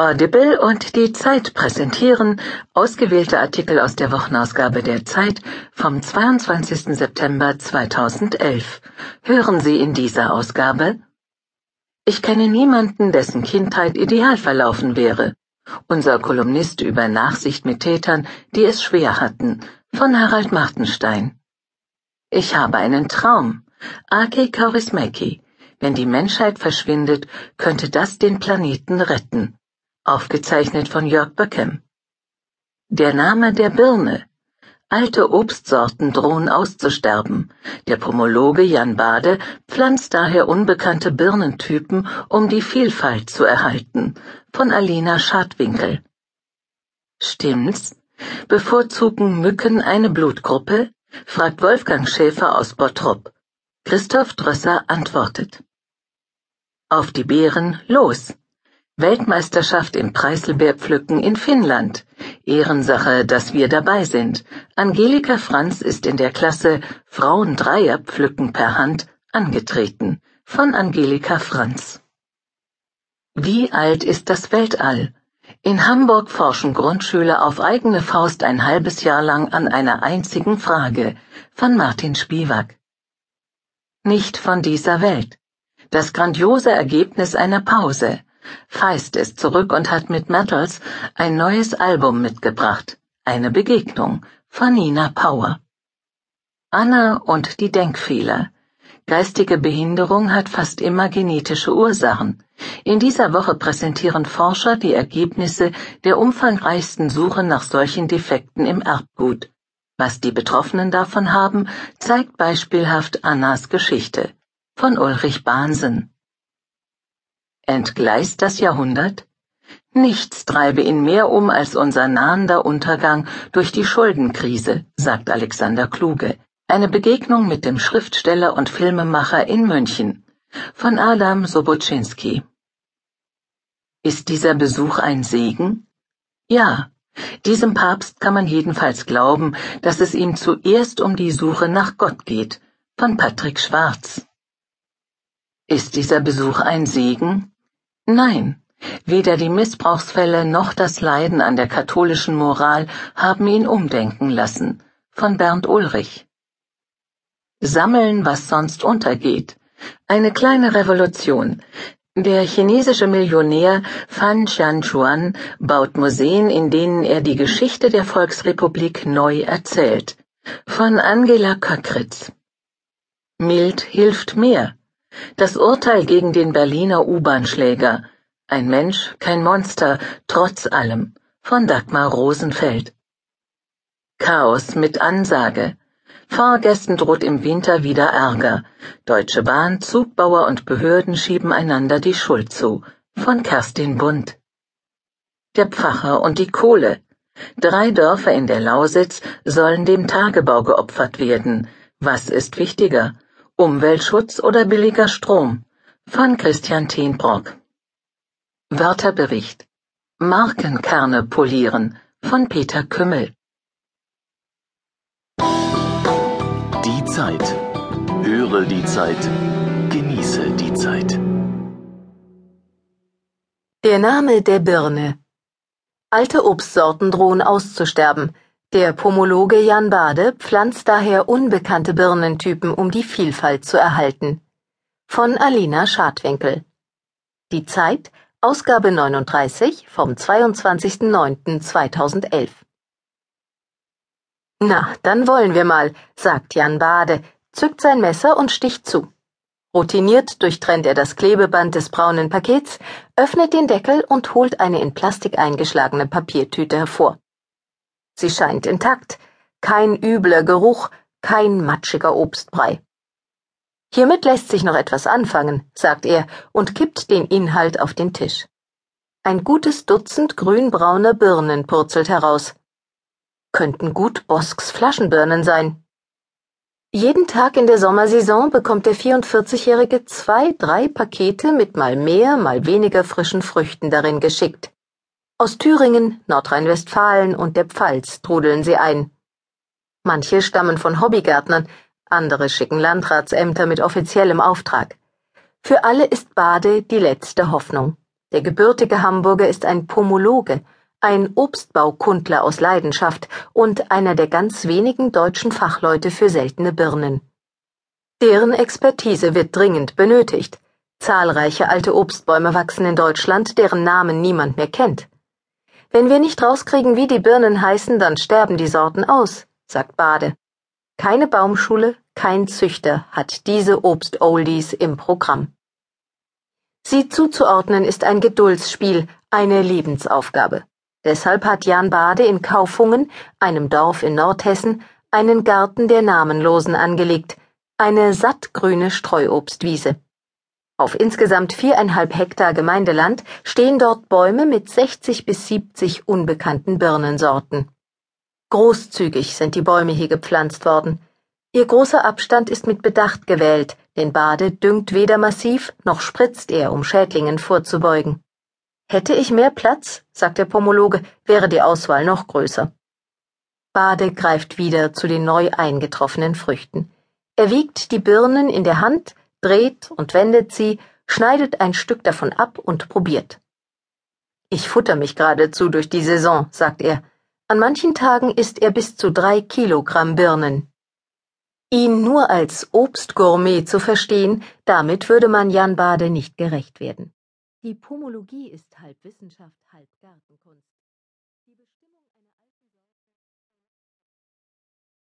Audible und die Zeit präsentieren ausgewählte Artikel aus der Wochenausgabe der Zeit vom 22. September 2011. Hören Sie in dieser Ausgabe Ich kenne niemanden, dessen Kindheit ideal verlaufen wäre. Unser Kolumnist über Nachsicht mit Tätern, die es schwer hatten, von Harald Martenstein. Ich habe einen Traum. Aki Kaurismäki. Wenn die Menschheit verschwindet, könnte das den Planeten retten aufgezeichnet von Jörg Böckem. Der Name der Birne. Alte Obstsorten drohen auszusterben. Der Pomologe Jan Bade pflanzt daher unbekannte Birnentypen, um die Vielfalt zu erhalten. Von Alina Schadwinkel. Stimmt's? Bevorzugen Mücken eine Blutgruppe? fragt Wolfgang Schäfer aus Bottrop. Christoph Drösser antwortet. Auf die Beeren los! Weltmeisterschaft im Preiselbeerpflücken in Finnland. Ehrensache, dass wir dabei sind. Angelika Franz ist in der Klasse Frauen Dreier pflücken per Hand angetreten. Von Angelika Franz. Wie alt ist das Weltall? In Hamburg forschen Grundschüler auf eigene Faust ein halbes Jahr lang an einer einzigen Frage. Von Martin Spiewak. Nicht von dieser Welt. Das grandiose Ergebnis einer Pause. Feist ist zurück und hat mit Metals ein neues Album mitgebracht. Eine Begegnung von Nina Power. Anna und die Denkfehler. Geistige Behinderung hat fast immer genetische Ursachen. In dieser Woche präsentieren Forscher die Ergebnisse der umfangreichsten Suche nach solchen Defekten im Erbgut. Was die Betroffenen davon haben, zeigt beispielhaft Annas Geschichte. Von Ulrich Bahnsen. Entgleist das Jahrhundert? Nichts treibe ihn mehr um als unser nahender Untergang durch die Schuldenkrise, sagt Alexander Kluge. Eine Begegnung mit dem Schriftsteller und Filmemacher in München. Von Adam Sobocinski. Ist dieser Besuch ein Segen? Ja, diesem Papst kann man jedenfalls glauben, dass es ihm zuerst um die Suche nach Gott geht. Von Patrick Schwarz. Ist dieser Besuch ein Segen? Nein, weder die Missbrauchsfälle noch das Leiden an der katholischen Moral haben ihn umdenken lassen. Von Bernd Ulrich. Sammeln, was sonst untergeht. Eine kleine Revolution. Der chinesische Millionär Fan Xianchuan baut Museen, in denen er die Geschichte der Volksrepublik neu erzählt. Von Angela Köckritz. Mild hilft mehr. Das Urteil gegen den Berliner U-Bahn-Schläger. Ein Mensch, kein Monster, trotz allem. Von Dagmar Rosenfeld. Chaos mit Ansage. Fahrgästen droht im Winter wieder Ärger. Deutsche Bahn, Zugbauer und Behörden schieben einander die Schuld zu. Von Kerstin Bund. Der Pfacher und die Kohle. Drei Dörfer in der Lausitz sollen dem Tagebau geopfert werden. Was ist wichtiger? Umweltschutz oder billiger Strom von Christian Tenbrock. Wörterbericht Markenkerne polieren von Peter Kümmel. Die Zeit. Höre die Zeit. Genieße die Zeit. Der Name der Birne. Alte Obstsorten drohen auszusterben. Der Pomologe Jan Bade pflanzt daher unbekannte Birnentypen, um die Vielfalt zu erhalten. Von Alina Schadwinkel. Die Zeit, Ausgabe 39 vom 22.09.2011. Na, dann wollen wir mal, sagt Jan Bade, zückt sein Messer und sticht zu. Routiniert durchtrennt er das Klebeband des braunen Pakets, öffnet den Deckel und holt eine in Plastik eingeschlagene Papiertüte hervor. Sie scheint intakt. Kein übler Geruch, kein matschiger Obstbrei. Hiermit lässt sich noch etwas anfangen, sagt er und kippt den Inhalt auf den Tisch. Ein gutes Dutzend grünbrauner Birnen purzelt heraus. Könnten gut Bosks Flaschenbirnen sein. Jeden Tag in der Sommersaison bekommt der 44-Jährige zwei, drei Pakete mit mal mehr, mal weniger frischen Früchten darin geschickt. Aus Thüringen, Nordrhein-Westfalen und der Pfalz trudeln sie ein. Manche stammen von Hobbygärtnern, andere schicken Landratsämter mit offiziellem Auftrag. Für alle ist Bade die letzte Hoffnung. Der gebürtige Hamburger ist ein Pomologe, ein Obstbaukundler aus Leidenschaft und einer der ganz wenigen deutschen Fachleute für seltene Birnen. Deren Expertise wird dringend benötigt. Zahlreiche alte Obstbäume wachsen in Deutschland, deren Namen niemand mehr kennt. Wenn wir nicht rauskriegen, wie die Birnen heißen, dann sterben die Sorten aus, sagt Bade. Keine Baumschule, kein Züchter hat diese Obst-Oldies im Programm. Sie zuzuordnen ist ein Geduldsspiel, eine Lebensaufgabe. Deshalb hat Jan Bade in Kaufungen, einem Dorf in Nordhessen, einen Garten der Namenlosen angelegt, eine sattgrüne Streuobstwiese. Auf insgesamt viereinhalb Hektar Gemeindeland stehen dort Bäume mit 60 bis 70 unbekannten Birnensorten. Großzügig sind die Bäume hier gepflanzt worden. Ihr großer Abstand ist mit Bedacht gewählt, denn Bade düngt weder massiv noch spritzt er, um Schädlingen vorzubeugen. Hätte ich mehr Platz, sagt der Pomologe, wäre die Auswahl noch größer. Bade greift wieder zu den neu eingetroffenen Früchten. Er wiegt die Birnen in der Hand, dreht und wendet sie, schneidet ein Stück davon ab und probiert. Ich futter mich geradezu durch die Saison, sagt er. An manchen Tagen isst er bis zu drei Kilogramm Birnen. Ihn nur als Obstgourmet zu verstehen, damit würde man Jan Bade nicht gerecht werden. Die Pomologie ist halb Wissenschaft, halb Gartenkunst.